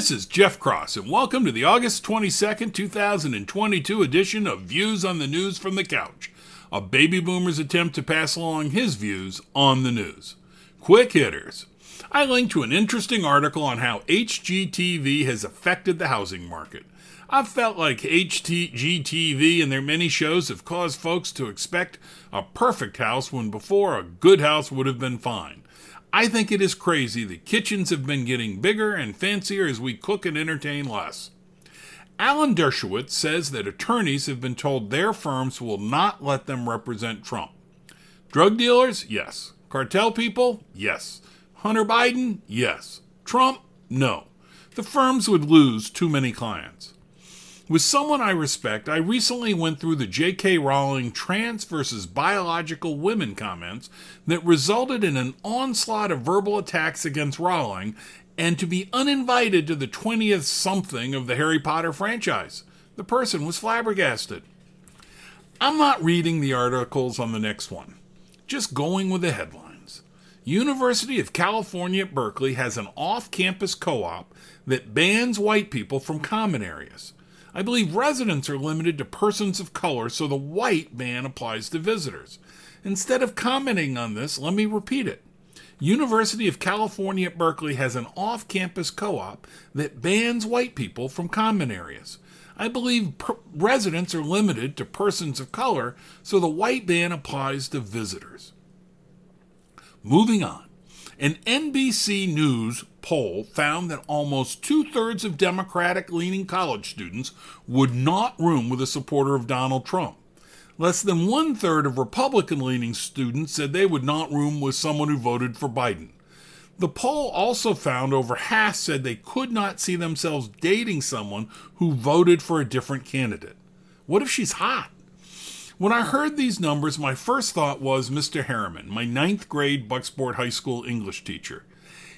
This is Jeff Cross, and welcome to the August 22nd, 2022 edition of Views on the News from the Couch, a baby boomer's attempt to pass along his views on the news. Quick hitters. I linked to an interesting article on how HGTV has affected the housing market. I've felt like HGTV and their many shows have caused folks to expect a perfect house when before a good house would have been fine. I think it is crazy that kitchens have been getting bigger and fancier as we cook and entertain less. Alan Dershowitz says that attorneys have been told their firms will not let them represent Trump. Drug dealers? Yes. Cartel people? Yes. Hunter Biden? Yes. Trump? No. The firms would lose too many clients. With someone I respect, I recently went through the J.K. Rowling trans versus biological women comments that resulted in an onslaught of verbal attacks against Rowling and to be uninvited to the 20th something of the Harry Potter franchise. The person was flabbergasted. I'm not reading the articles on the next one, just going with the headlines. University of California at Berkeley has an off campus co op that bans white people from common areas. I believe residents are limited to persons of color, so the white ban applies to visitors. Instead of commenting on this, let me repeat it. University of California at Berkeley has an off campus co op that bans white people from common areas. I believe per- residents are limited to persons of color, so the white ban applies to visitors. Moving on. An NBC News poll found that almost two thirds of Democratic leaning college students would not room with a supporter of Donald Trump. Less than one third of Republican leaning students said they would not room with someone who voted for Biden. The poll also found over half said they could not see themselves dating someone who voted for a different candidate. What if she's hot? When I heard these numbers, my first thought was Mr. Harriman, my ninth grade Bucksport High School English teacher.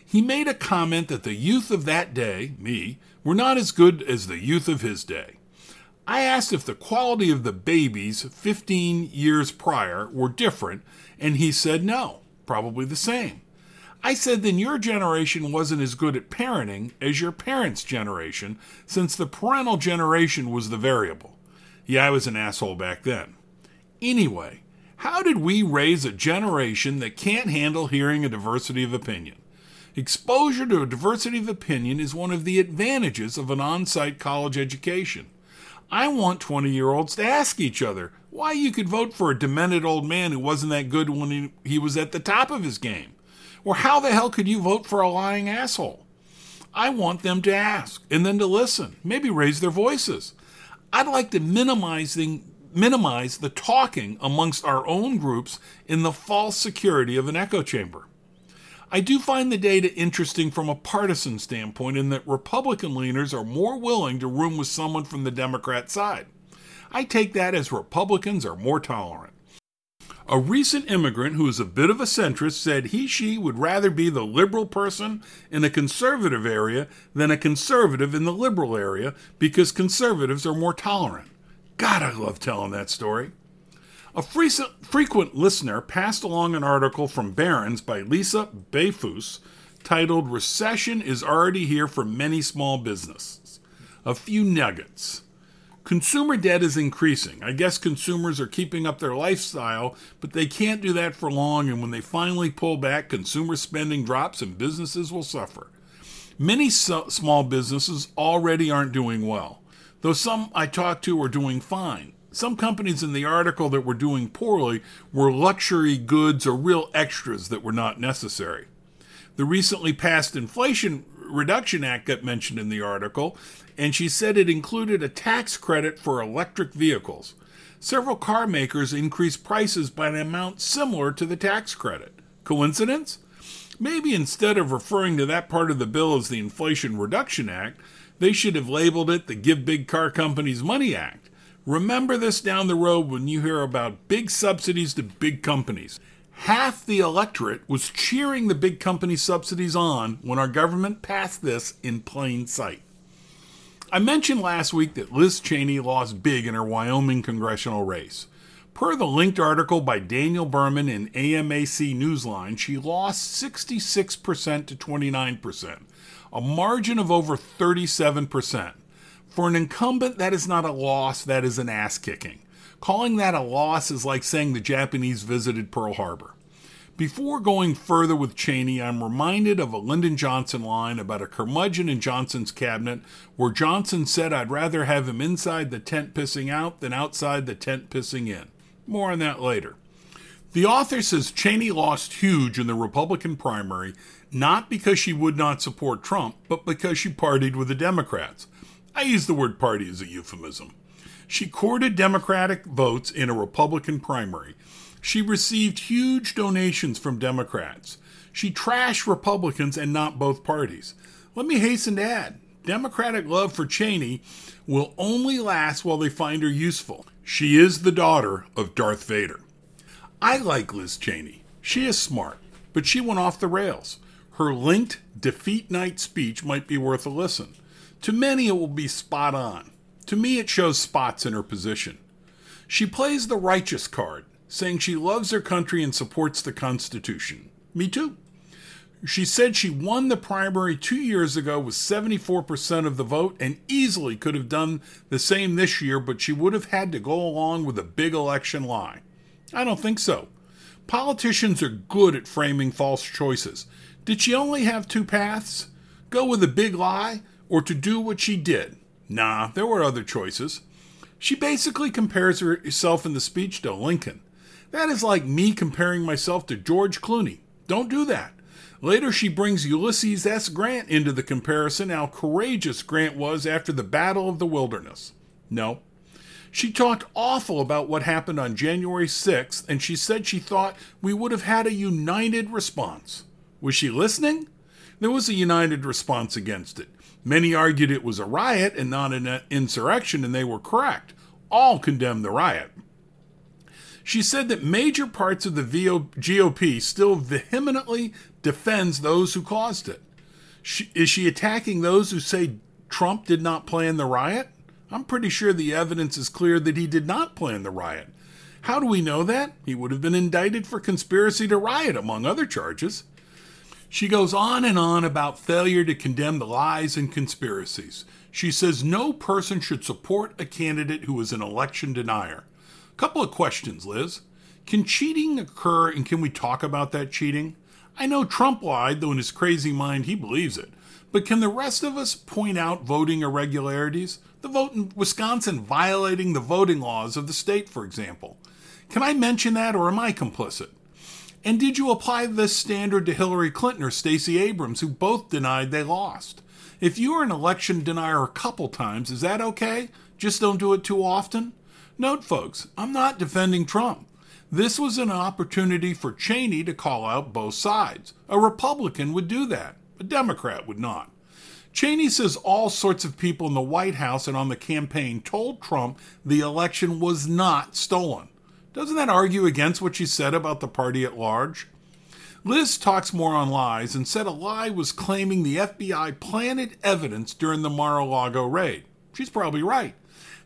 He made a comment that the youth of that day, me, were not as good as the youth of his day. I asked if the quality of the babies 15 years prior were different, and he said no, probably the same. I said then your generation wasn't as good at parenting as your parents' generation, since the parental generation was the variable. Yeah, I was an asshole back then. Anyway, how did we raise a generation that can't handle hearing a diversity of opinion? Exposure to a diversity of opinion is one of the advantages of an on site college education. I want 20 year olds to ask each other why you could vote for a demented old man who wasn't that good when he, he was at the top of his game. Or how the hell could you vote for a lying asshole? I want them to ask and then to listen, maybe raise their voices. I'd like to minimize the, minimize the talking amongst our own groups in the false security of an echo chamber. I do find the data interesting from a partisan standpoint in that Republican leaners are more willing to room with someone from the Democrat side. I take that as Republicans are more tolerant. A recent immigrant who is a bit of a centrist said he she would rather be the liberal person in a conservative area than a conservative in the liberal area because conservatives are more tolerant. God, I love telling that story. A frequent listener passed along an article from Barron's by Lisa Beilfuss titled Recession is Already Here for Many Small Businesses. A few nuggets. Consumer debt is increasing. I guess consumers are keeping up their lifestyle, but they can't do that for long, and when they finally pull back, consumer spending drops and businesses will suffer. Many so- small businesses already aren't doing well, though some I talked to were doing fine. Some companies in the article that were doing poorly were luxury goods or real extras that were not necessary. The recently passed Inflation Reduction Act got mentioned in the article, and she said it included a tax credit for electric vehicles. Several car makers increased prices by an amount similar to the tax credit. Coincidence? Maybe instead of referring to that part of the bill as the Inflation Reduction Act, they should have labeled it the Give Big Car Companies Money Act. Remember this down the road when you hear about big subsidies to big companies. Half the electorate was cheering the big company subsidies on when our government passed this in plain sight. I mentioned last week that Liz Cheney lost big in her Wyoming congressional race. Per the linked article by Daniel Berman in AMAC Newsline, she lost 66% to 29%, a margin of over 37%. For an incumbent, that is not a loss, that is an ass kicking. Calling that a loss is like saying the Japanese visited Pearl Harbor. Before going further with Cheney, I'm reminded of a Lyndon Johnson line about a curmudgeon in Johnson's cabinet where Johnson said, I'd rather have him inside the tent pissing out than outside the tent pissing in. More on that later. The author says Cheney lost huge in the Republican primary not because she would not support Trump, but because she partied with the Democrats. I use the word party as a euphemism. She courted Democratic votes in a Republican primary. She received huge donations from Democrats. She trashed Republicans and not both parties. Let me hasten to add Democratic love for Cheney will only last while they find her useful. She is the daughter of Darth Vader. I like Liz Cheney. She is smart, but she went off the rails. Her linked defeat night speech might be worth a listen. To many, it will be spot on. To me, it shows spots in her position. She plays the righteous card, saying she loves her country and supports the Constitution. Me too. She said she won the primary two years ago with 74% of the vote and easily could have done the same this year, but she would have had to go along with a big election lie. I don't think so. Politicians are good at framing false choices. Did she only have two paths? Go with a big lie or to do what she did. Nah, there were other choices. She basically compares herself in the speech to Lincoln. That is like me comparing myself to George Clooney. Don't do that. Later, she brings Ulysses S. Grant into the comparison, how courageous Grant was after the Battle of the Wilderness. No. She talked awful about what happened on January 6th, and she said she thought we would have had a united response. Was she listening? There was a united response against it. Many argued it was a riot and not an uh, insurrection, and they were correct. All condemned the riot. She said that major parts of the GOP still vehemently defends those who caused it. She, is she attacking those who say Trump did not plan the riot? I'm pretty sure the evidence is clear that he did not plan the riot. How do we know that? He would have been indicted for conspiracy to riot, among other charges. She goes on and on about failure to condemn the lies and conspiracies. She says no person should support a candidate who is an election denier. Couple of questions, Liz. Can cheating occur and can we talk about that cheating? I know Trump lied, though in his crazy mind he believes it. But can the rest of us point out voting irregularities? The vote in Wisconsin violating the voting laws of the state, for example. Can I mention that or am I complicit? And did you apply this standard to Hillary Clinton or Stacey Abrams, who both denied they lost? If you are an election denier a couple times, is that okay? Just don't do it too often? Note, folks, I'm not defending Trump. This was an opportunity for Cheney to call out both sides. A Republican would do that, a Democrat would not. Cheney says all sorts of people in the White House and on the campaign told Trump the election was not stolen. Doesn't that argue against what she said about the party at large? Liz talks more on lies and said a lie was claiming the FBI planted evidence during the Mar a Lago raid. She's probably right.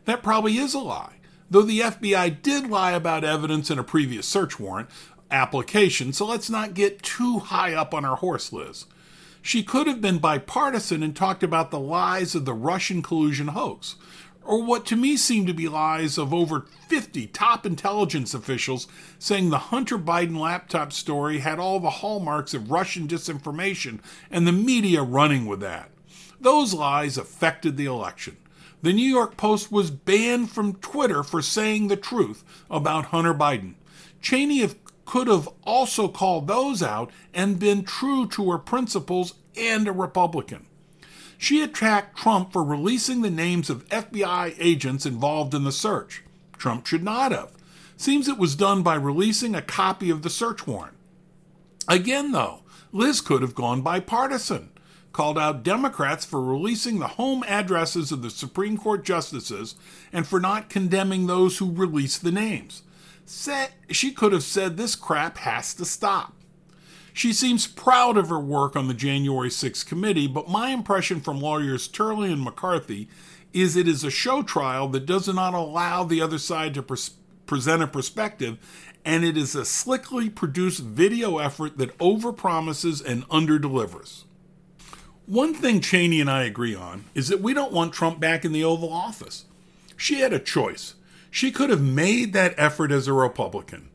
That probably is a lie. Though the FBI did lie about evidence in a previous search warrant application, so let's not get too high up on our horse, Liz. She could have been bipartisan and talked about the lies of the Russian collusion hoax, or what to me seem to be lies of over 50 top intelligence officials saying the Hunter Biden laptop story had all the hallmarks of Russian disinformation and the media running with that. Those lies affected the election. The New York Post was banned from Twitter for saying the truth about Hunter Biden. Cheney could have also called those out and been true to her principles and a Republican. She attacked Trump for releasing the names of FBI agents involved in the search. Trump should not have. Seems it was done by releasing a copy of the search warrant. Again, though, Liz could have gone bipartisan, called out Democrats for releasing the home addresses of the Supreme Court justices and for not condemning those who released the names. she could have said this crap has to stop. She seems proud of her work on the January 6 committee, but my impression from lawyers Turley and McCarthy is it is a show trial that does not allow the other side to pres- present a perspective, and it is a slickly produced video effort that overpromises and underdelivers. One thing Cheney and I agree on is that we don't want Trump back in the Oval Office. She had a choice. She could have made that effort as a Republican.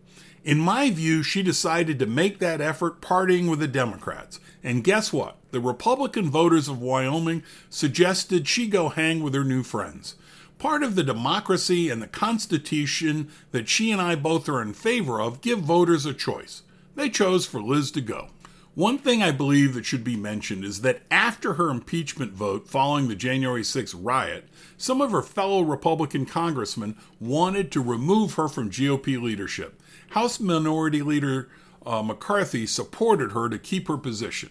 In my view, she decided to make that effort partying with the Democrats. And guess what? The Republican voters of Wyoming suggested she go hang with her new friends. Part of the democracy and the Constitution that she and I both are in favor of give voters a choice. They chose for Liz to go. One thing I believe that should be mentioned is that after her impeachment vote following the January 6 riot, some of her fellow Republican congressmen wanted to remove her from GOP leadership. House Minority Leader uh, McCarthy supported her to keep her position.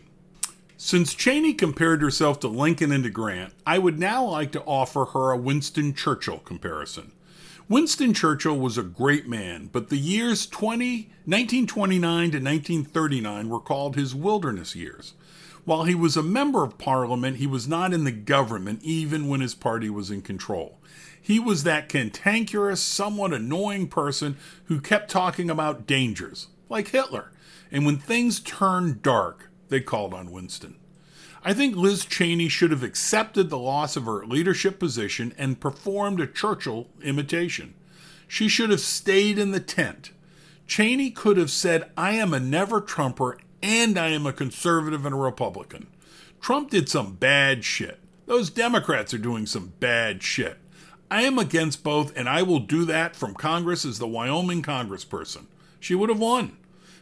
Since Cheney compared herself to Lincoln and to Grant, I would now like to offer her a Winston Churchill comparison. Winston Churchill was a great man, but the years 20, 1929 to 1939 were called his wilderness years. While he was a member of parliament, he was not in the government even when his party was in control. He was that cantankerous, somewhat annoying person who kept talking about dangers, like Hitler. And when things turned dark, they called on Winston. I think Liz Cheney should have accepted the loss of her leadership position and performed a Churchill imitation. She should have stayed in the tent. Cheney could have said, I am a never Trumper and I am a conservative and a Republican. Trump did some bad shit. Those Democrats are doing some bad shit. I am against both, and I will do that from Congress as the Wyoming congressperson. She would have won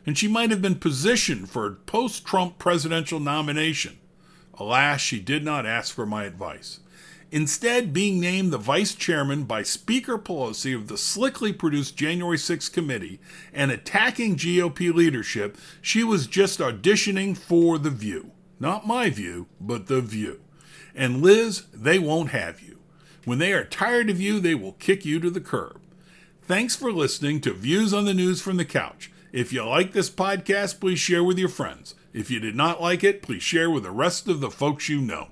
and she might have been positioned for a post Trump presidential nomination. Alas, she did not ask for my advice. Instead, being named the vice chairman by Speaker Pelosi of the slickly produced January 6 committee and attacking GOP leadership, she was just auditioning for The View. Not my view, but The View. And Liz, they won't have you. When they are tired of you, they will kick you to the curb. Thanks for listening to Views on the News from the Couch. If you like this podcast, please share with your friends. If you did not like it, please share with the rest of the folks you know.